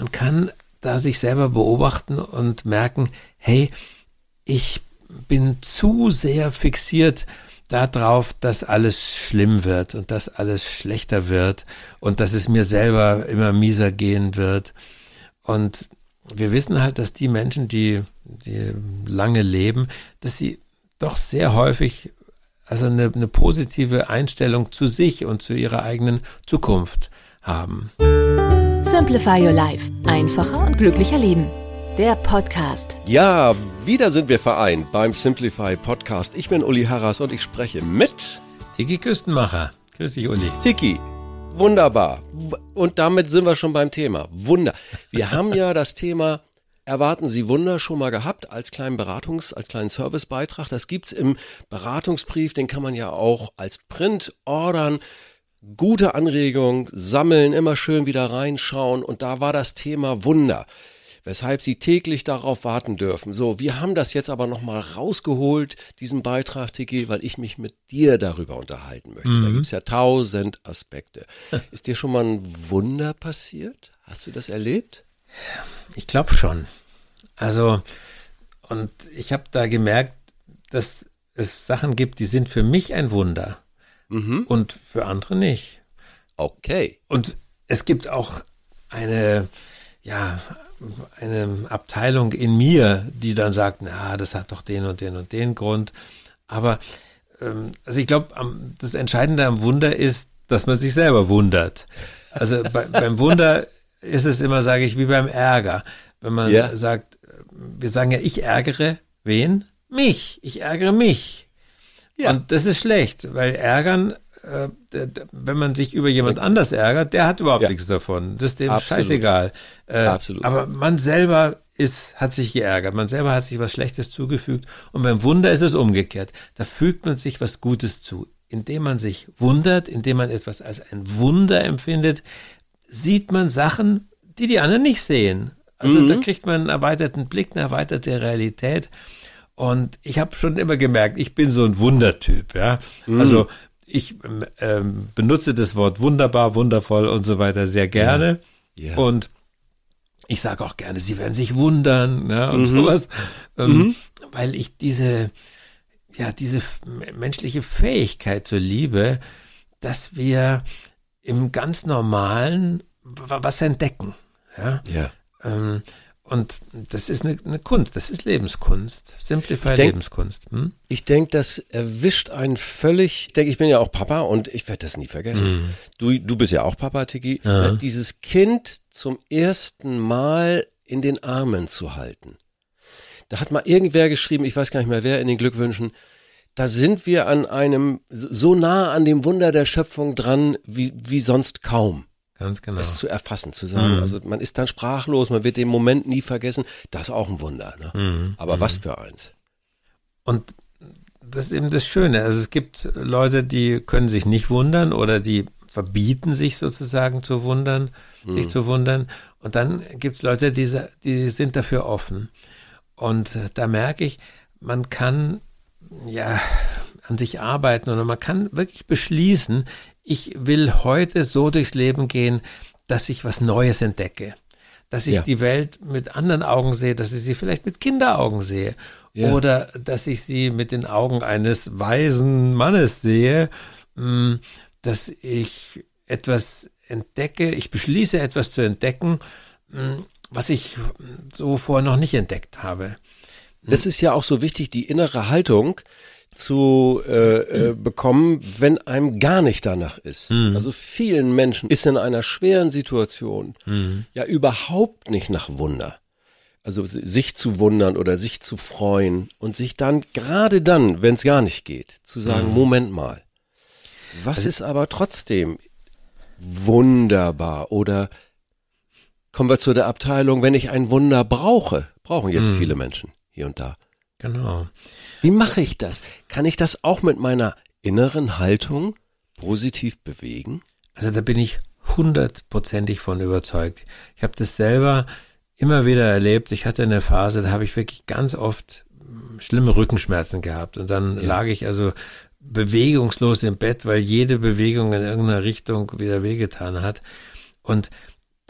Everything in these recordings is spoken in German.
Man kann da sich selber beobachten und merken, hey, ich bin zu sehr fixiert darauf, dass alles schlimm wird und dass alles schlechter wird und dass es mir selber immer mieser gehen wird. Und wir wissen halt, dass die Menschen, die, die lange leben, dass sie doch sehr häufig also eine, eine positive Einstellung zu sich und zu ihrer eigenen Zukunft haben. Simplify Your Life. Einfacher und glücklicher Leben der Podcast. Ja, wieder sind wir vereint beim Simplify Podcast. Ich bin Uli Harras und ich spreche mit Tiki Küstenmacher. Grüß dich, Uli. Tiki. Wunderbar. Und damit sind wir schon beim Thema. Wunder. Wir haben ja das Thema Erwarten Sie Wunder schon mal gehabt als kleinen Beratungs-, als kleinen Servicebeitrag. Das gibt's im Beratungsbrief, den kann man ja auch als Print ordern. Gute Anregung, sammeln, immer schön wieder reinschauen. Und da war das Thema Wunder weshalb sie täglich darauf warten dürfen. So, wir haben das jetzt aber nochmal rausgeholt, diesen Beitrag, Tiki, weil ich mich mit dir darüber unterhalten möchte. Mhm. Da gibt's ja tausend Aspekte. Ist dir schon mal ein Wunder passiert? Hast du das erlebt? Ich glaube schon. Also, und ich habe da gemerkt, dass es Sachen gibt, die sind für mich ein Wunder mhm. und für andere nicht. Okay. Und es gibt auch eine, ja, eine Abteilung in mir, die dann sagt, na, das hat doch den und den und den Grund. Aber ähm, also ich glaube, das Entscheidende am Wunder ist, dass man sich selber wundert. Also bei, beim Wunder ist es immer, sage ich, wie beim Ärger. Wenn man yeah. sagt, wir sagen ja, ich ärgere wen? Mich. Ich ärgere mich. Ja. Und das ist schlecht, weil ärgern äh, wenn man sich über jemand anders ärgert, der hat überhaupt ja. nichts davon. Das ist dem Absolut. scheißegal. Äh, Absolut. Aber man selber ist, hat sich geärgert. Man selber hat sich was Schlechtes zugefügt. Und beim Wunder ist es umgekehrt. Da fügt man sich was Gutes zu. Indem man sich wundert, indem man etwas als ein Wunder empfindet, sieht man Sachen, die die anderen nicht sehen. Also mhm. da kriegt man einen erweiterten Blick, eine erweiterte Realität. Und ich habe schon immer gemerkt, ich bin so ein Wundertyp, ja. Mhm. Also ich ähm, benutze das Wort wunderbar, wundervoll und so weiter sehr gerne. Ja. Ja. Und ich sage auch gerne, sie werden sich wundern ne, und mhm. sowas, ähm, mhm. weil ich diese, ja, diese menschliche Fähigkeit zur Liebe, dass wir im ganz normalen was entdecken. Ja. ja. Ähm, und das ist eine, eine, Kunst, das ist Lebenskunst, Simplify denk, Lebenskunst. Hm? Ich denke, das erwischt einen völlig, ich denke, ich bin ja auch Papa und ich werde das nie vergessen. Mhm. Du, du bist ja auch Papa, Tiki. Ja. Dieses Kind zum ersten Mal in den Armen zu halten. Da hat mal irgendwer geschrieben, ich weiß gar nicht mehr wer in den Glückwünschen, da sind wir an einem, so nah an dem Wunder der Schöpfung dran, wie, wie sonst kaum. Ganz genau. Das zu erfassen, zu sagen. Mhm. Also man ist dann sprachlos, man wird den Moment nie vergessen. Das ist auch ein Wunder. Ne? Mhm. Aber mhm. was für eins. Und das ist eben das Schöne. Also es gibt Leute, die können sich nicht wundern oder die verbieten sich sozusagen zu wundern, sich mhm. zu wundern. Und dann gibt es Leute, die, die sind dafür offen. Und da merke ich, man kann ja an sich arbeiten oder man kann wirklich beschließen, ich will heute so durchs Leben gehen, dass ich was Neues entdecke. Dass ich ja. die Welt mit anderen Augen sehe, dass ich sie vielleicht mit Kinderaugen sehe. Ja. Oder dass ich sie mit den Augen eines weisen Mannes sehe, mm, dass ich etwas entdecke, ich beschließe etwas zu entdecken, mm, was ich so vorher noch nicht entdeckt habe. Das ist ja auch so wichtig, die innere Haltung, zu äh, äh, bekommen, wenn einem gar nicht danach ist. Mhm. Also vielen Menschen ist in einer schweren Situation mhm. ja überhaupt nicht nach Wunder. Also sich zu wundern oder sich zu freuen und sich dann gerade dann, wenn es gar nicht geht, zu sagen, mhm. Moment mal, was also, ist aber trotzdem Wunderbar. Oder kommen wir zu der Abteilung, wenn ich ein Wunder brauche. Brauchen jetzt viele Menschen hier und da. Genau. Wie mache ich das? Kann ich das auch mit meiner inneren Haltung positiv bewegen? Also da bin ich hundertprozentig von überzeugt. Ich habe das selber immer wieder erlebt. Ich hatte eine Phase, da habe ich wirklich ganz oft hm, schlimme Rückenschmerzen gehabt. Und dann ja. lag ich also bewegungslos im Bett, weil jede Bewegung in irgendeiner Richtung wieder wehgetan hat. Und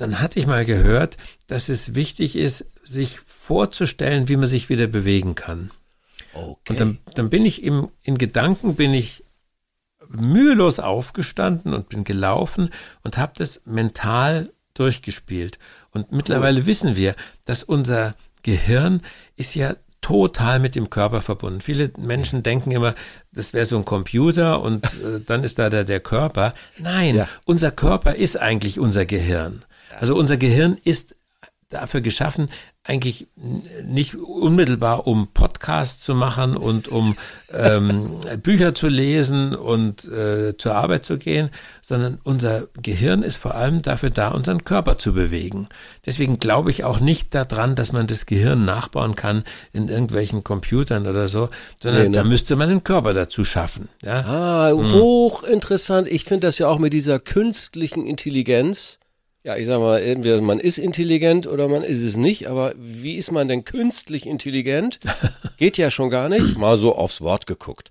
dann hatte ich mal gehört, dass es wichtig ist, sich vorzustellen, wie man sich wieder bewegen kann. Okay. Und dann, dann bin ich im, in Gedanken bin ich mühelos aufgestanden und bin gelaufen und habe das mental durchgespielt. Und mittlerweile cool. wissen wir, dass unser Gehirn ist ja total mit dem Körper verbunden. Viele Menschen denken immer, das wäre so ein Computer und äh, dann ist da der, der Körper. Nein, ja. unser Körper ist eigentlich unser Gehirn. Also unser Gehirn ist dafür geschaffen, eigentlich nicht unmittelbar, um Podcasts zu machen und um ähm, Bücher zu lesen und äh, zur Arbeit zu gehen, sondern unser Gehirn ist vor allem dafür da, unseren Körper zu bewegen. Deswegen glaube ich auch nicht daran, dass man das Gehirn nachbauen kann in irgendwelchen Computern oder so, sondern nee, ne? da müsste man den Körper dazu schaffen. Ja? Ah, hm. hochinteressant. Ich finde das ja auch mit dieser künstlichen Intelligenz ja, ich sag mal, entweder man ist intelligent oder man ist es nicht, aber wie ist man denn künstlich intelligent? Geht ja schon gar nicht. Mal so aufs Wort geguckt.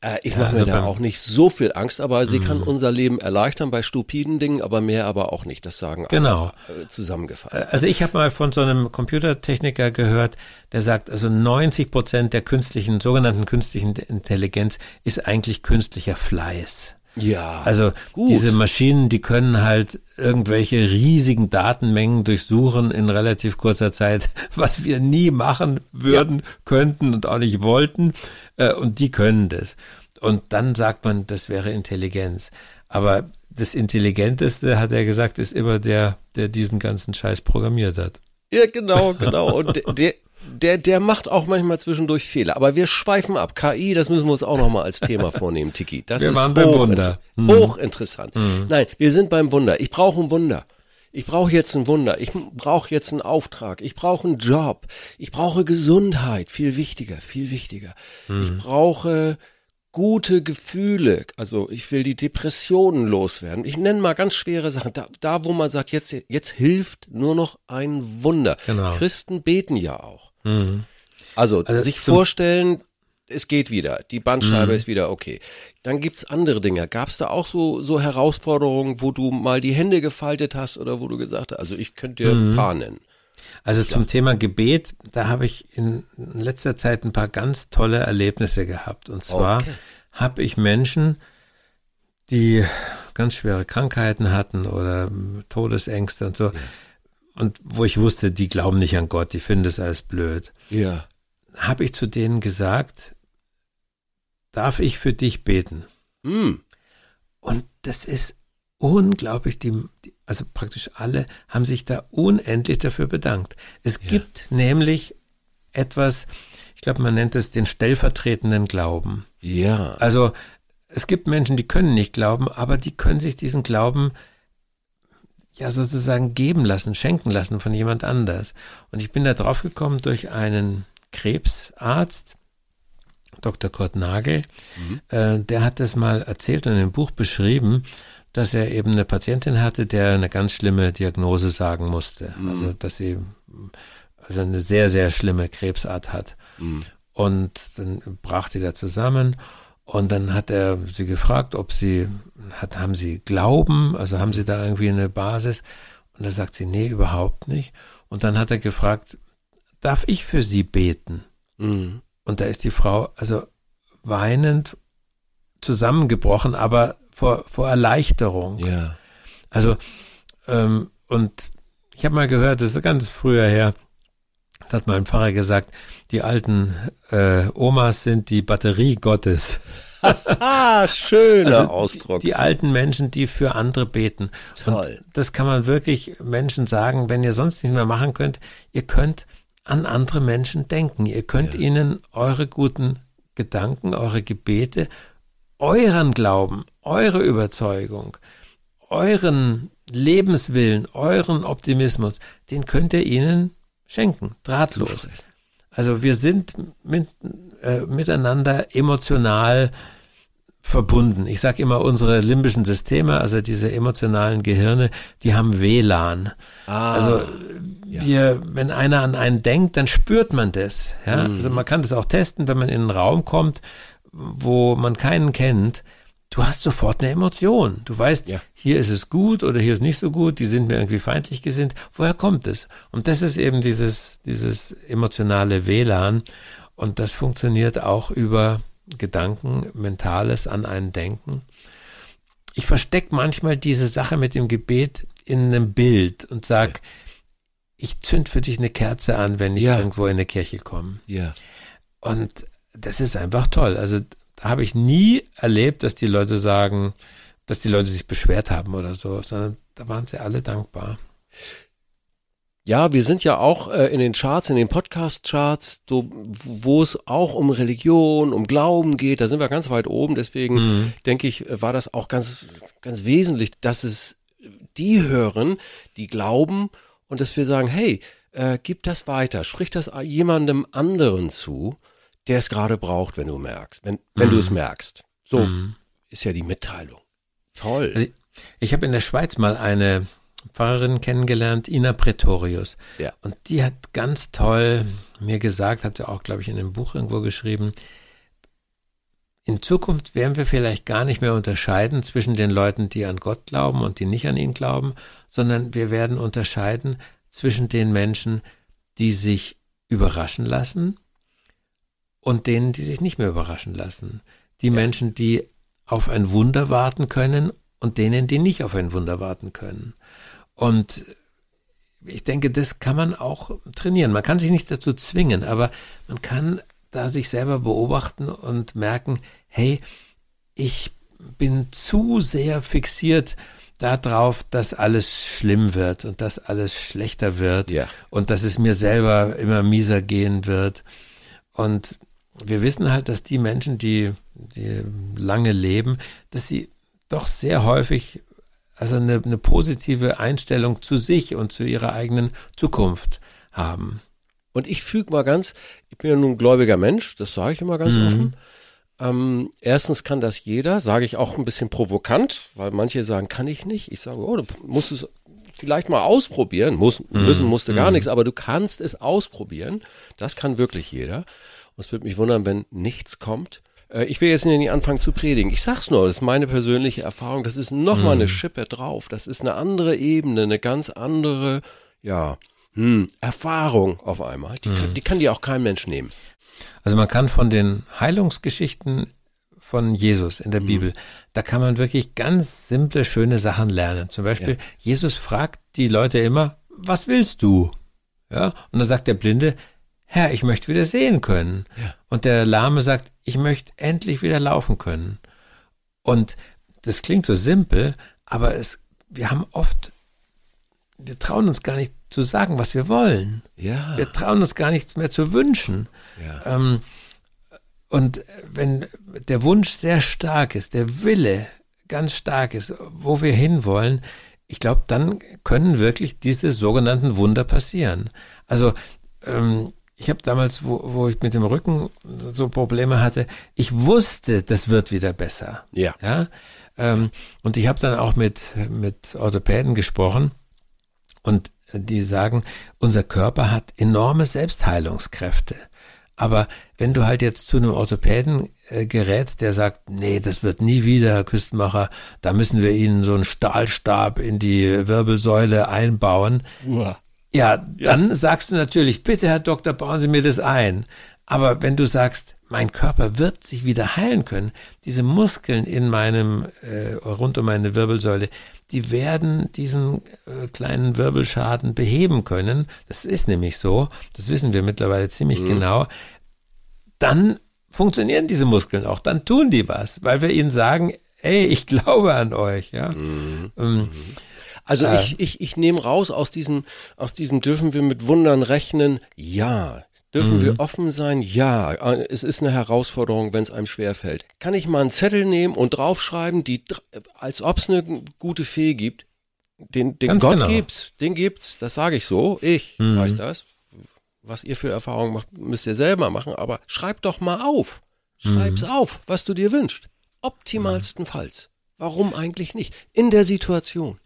Äh, ich ja, mache mir also da auch nicht so viel Angst, aber sie kann mhm. unser Leben erleichtern bei stupiden Dingen, aber mehr aber auch nicht. Das sagen genau. alle äh, zusammengefasst. Äh, also ich habe mal von so einem Computertechniker gehört, der sagt, also 90 Prozent der künstlichen, sogenannten künstlichen Intelligenz ist eigentlich künstlicher Fleiß. Ja. Also gut. diese Maschinen, die können halt irgendwelche riesigen Datenmengen durchsuchen in relativ kurzer Zeit, was wir nie machen würden, ja. könnten und auch nicht wollten. Äh, und die können das. Und dann sagt man, das wäre Intelligenz. Aber das Intelligenteste, hat er gesagt, ist immer der, der diesen ganzen Scheiß programmiert hat. Ja, genau, genau. Und der, der, der macht auch manchmal zwischendurch Fehler. Aber wir schweifen ab. KI, das müssen wir uns auch nochmal als Thema vornehmen, Tiki. Das wir ist waren beim Wunder. Mhm. Hochinteressant. Mhm. Nein, wir sind beim Wunder. Ich brauche ein Wunder. Ich brauche jetzt ein Wunder. Ich brauche jetzt einen Auftrag. Ich brauche einen Job. Ich brauche Gesundheit. Viel wichtiger, viel wichtiger. Mhm. Ich brauche gute Gefühle. Also ich will die Depressionen loswerden. Ich nenne mal ganz schwere Sachen. Da, da wo man sagt, jetzt, jetzt hilft nur noch ein Wunder. Genau. Christen beten ja auch. Mhm. Also, also, sich vorstellen, es geht wieder. Die Bandscheibe mhm. ist wieder okay. Dann gibt's andere Dinge. Gab's da auch so, so Herausforderungen, wo du mal die Hände gefaltet hast oder wo du gesagt hast, also ich könnte dir mhm. ein paar nennen. Also zum Thema Gebet, da habe ich in letzter Zeit ein paar ganz tolle Erlebnisse gehabt. Und zwar okay. habe ich Menschen, die ganz schwere Krankheiten hatten oder Todesängste und so. Ja. Und wo ich wusste, die glauben nicht an Gott, die finden das alles blöd. Ja. Habe ich zu denen gesagt, darf ich für dich beten? Mm. Und das ist unglaublich, die, also praktisch alle haben sich da unendlich dafür bedankt. Es ja. gibt nämlich etwas, ich glaube, man nennt es den stellvertretenden Glauben. Ja. Also es gibt Menschen, die können nicht glauben, aber die können sich diesen Glauben ja sozusagen geben lassen, schenken lassen von jemand anders. Und ich bin da drauf gekommen durch einen Krebsarzt, Dr. Kurt Nagel, mhm. äh, der hat das mal erzählt und in einem Buch beschrieben dass er eben eine Patientin hatte, der eine ganz schlimme Diagnose sagen musste. Mhm. Also, dass sie also eine sehr, sehr schlimme Krebsart hat. Mhm. Und dann brach die da zusammen. Und dann hat er sie gefragt, ob sie, hat, haben sie Glauben, also haben sie da irgendwie eine Basis? Und da sagt sie, nee, überhaupt nicht. Und dann hat er gefragt, darf ich für sie beten? Mhm. Und da ist die Frau also weinend zusammengebrochen, aber vor, vor Erleichterung. Ja. Also, ähm, und ich habe mal gehört, das ist ganz früher her, das hat mein Pfarrer gesagt, die alten äh, Omas sind die Batterie Gottes. ah, schöner also Ausdruck. Die, die, alten Menschen, die für andere beten. Toll. Und das kann man wirklich Menschen sagen, wenn ihr sonst nichts mehr machen könnt, ihr könnt an andere Menschen denken. Ihr könnt ja. ihnen eure guten Gedanken, eure Gebete euren Glauben, eure Überzeugung, euren Lebenswillen, euren Optimismus, den könnt ihr ihnen schenken, drahtlos. Also wir sind mit, äh, miteinander emotional verbunden. Ich sage immer, unsere limbischen Systeme, also diese emotionalen Gehirne, die haben WLAN. Ah, also ja. wir, wenn einer an einen denkt, dann spürt man das. Ja? Mhm. Also man kann das auch testen, wenn man in einen Raum kommt, wo man keinen kennt. Du hast sofort eine Emotion. Du weißt, ja. hier ist es gut oder hier ist nicht so gut. Die sind mir irgendwie feindlich gesinnt. Woher kommt es? Und das ist eben dieses dieses emotionale WLAN. Und das funktioniert auch über Gedanken, Mentales an einen Denken. Ich verstecke manchmal diese Sache mit dem Gebet in einem Bild und sag, ich zünd für dich eine Kerze an, wenn ich ja. irgendwo in eine Kirche komme. Ja. Und das ist einfach toll. Also da habe ich nie erlebt, dass die Leute sagen, dass die Leute sich beschwert haben oder so, sondern da waren sie alle dankbar. Ja, wir sind ja auch äh, in den Charts, in den Podcast-Charts, wo es auch um Religion, um Glauben geht. Da sind wir ganz weit oben. Deswegen mhm. denke ich, war das auch ganz, ganz wesentlich, dass es die hören, die glauben und dass wir sagen, hey, äh, gib das weiter, sprich das jemandem anderen zu, der es gerade braucht, wenn du merkst, wenn, wenn mhm. du es merkst. So mhm. ist ja die Mitteilung. Toll. Also ich, ich habe in der Schweiz mal eine Pfarrerin kennengelernt, Ina Pretorius. Ja. Und die hat ganz toll mir gesagt, hat sie auch, glaube ich, in einem Buch irgendwo geschrieben, in Zukunft werden wir vielleicht gar nicht mehr unterscheiden zwischen den Leuten, die an Gott glauben und die nicht an ihn glauben, sondern wir werden unterscheiden zwischen den Menschen, die sich überraschen lassen und denen, die sich nicht mehr überraschen lassen. Die ja. Menschen, die auf ein Wunder warten können und denen, die nicht auf ein Wunder warten können. Und ich denke, das kann man auch trainieren. Man kann sich nicht dazu zwingen, aber man kann da sich selber beobachten und merken, hey, ich bin zu sehr fixiert darauf, dass alles schlimm wird und dass alles schlechter wird ja. und dass es mir selber immer mieser gehen wird. Und wir wissen halt, dass die Menschen, die, die lange leben, dass sie doch sehr häufig also eine, eine positive Einstellung zu sich und zu ihrer eigenen Zukunft haben. Und ich füge mal ganz, ich bin ja nun ein gläubiger Mensch, das sage ich immer ganz mhm. offen. Ähm, erstens kann das jeder, sage ich auch ein bisschen provokant, weil manche sagen, kann ich nicht. Ich sage, oh, du musst es vielleicht mal ausprobieren. Muss, mhm. Müssen musste gar mhm. nichts, aber du kannst es ausprobieren. Das kann wirklich jeder. Es würde mich wundern, wenn nichts kommt. Äh, ich will jetzt nicht anfangen zu predigen. Ich sag's nur, das ist meine persönliche Erfahrung. Das ist noch mal eine mhm. Schippe drauf. Das ist eine andere Ebene, eine ganz andere, ja, hm, Erfahrung auf einmal. Die, kann, mhm. die kann dir auch kein Mensch nehmen. Also man kann von den Heilungsgeschichten von Jesus in der mhm. Bibel, da kann man wirklich ganz simple, schöne Sachen lernen. Zum Beispiel, ja. Jesus fragt die Leute immer, was willst du? Ja, und dann sagt der Blinde, Herr, ich möchte wieder sehen können. Ja. Und der Lahme sagt, ich möchte endlich wieder laufen können. Und das klingt so simpel, aber es, wir haben oft, wir trauen uns gar nicht zu sagen, was wir wollen. Ja. Wir trauen uns gar nichts mehr zu wünschen. Ja. Ähm, und wenn der Wunsch sehr stark ist, der Wille ganz stark ist, wo wir hinwollen, ich glaube, dann können wirklich diese sogenannten Wunder passieren. Also ähm, ich habe damals, wo, wo ich mit dem Rücken so Probleme hatte, ich wusste, das wird wieder besser. Ja. ja? Ähm, und ich habe dann auch mit, mit Orthopäden gesprochen und die sagen, unser Körper hat enorme Selbstheilungskräfte. Aber wenn du halt jetzt zu einem Orthopäden äh, gerätst, der sagt, nee, das wird nie wieder, Herr Küstenmacher, da müssen wir Ihnen so einen Stahlstab in die Wirbelsäule einbauen. Uah. Ja, dann ja. sagst du natürlich, bitte Herr Doktor, bauen Sie mir das ein. Aber wenn du sagst, mein Körper wird sich wieder heilen können, diese Muskeln in meinem, äh, rund um meine Wirbelsäule, die werden diesen äh, kleinen Wirbelschaden beheben können. Das ist nämlich so, das wissen wir mittlerweile ziemlich mhm. genau. Dann funktionieren diese Muskeln auch, dann tun die was, weil wir ihnen sagen, ey, ich glaube an euch, ja. Mhm. Ähm, mhm. Also äh, ich, ich, ich nehme raus aus diesen, aus diesen dürfen wir mit Wundern rechnen. Ja, Dürfen wir offen sein? Ja, äh, es ist eine Herausforderung, wenn es einem schwerfällt. Kann ich mal einen Zettel nehmen und draufschreiben, die, als ob es eine gute Fee gibt? Den, den Ganz Gott genau. gibt's, den gibt's, das sage ich so. Ich weiß das. Was ihr für Erfahrungen macht, müsst ihr selber machen, aber schreib doch mal auf. Schreib's auf, was du dir wünschst. Optimalstenfalls. Warum eigentlich nicht? In der Situation.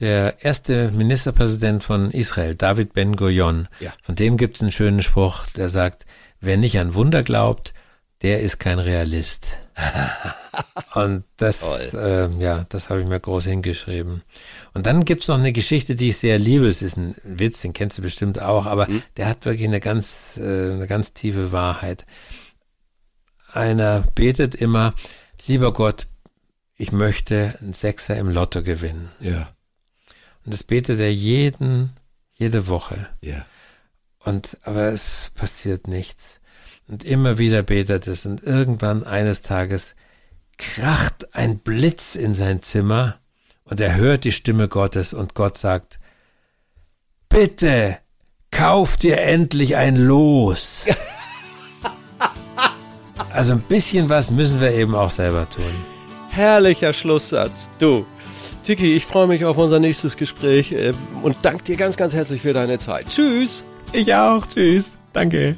Der erste Ministerpräsident von Israel, David Ben Gurion, Ja. von dem gibt es einen schönen Spruch, der sagt, wer nicht an Wunder glaubt, der ist kein Realist. Und das, äh, ja, das habe ich mir groß hingeschrieben. Und dann gibt's noch eine Geschichte, die ich sehr liebe. Es ist ein Witz, den kennst du bestimmt auch, aber der hat wirklich eine ganz, äh, eine ganz tiefe Wahrheit. Einer betet immer, lieber Gott, ich möchte einen Sechser im Lotto gewinnen. Ja, Und das betet er jeden, jede Woche. ja. Und, aber es passiert nichts. Und immer wieder betet es und irgendwann eines Tages kracht ein Blitz in sein Zimmer und er hört die Stimme Gottes und Gott sagt, bitte, kauf dir endlich ein Los. Also ein bisschen was müssen wir eben auch selber tun. Herrlicher Schlusssatz. Du, Tiki, ich freue mich auf unser nächstes Gespräch äh, und danke dir ganz, ganz herzlich für deine Zeit. Tschüss. Ich auch. Tschüss. Danke.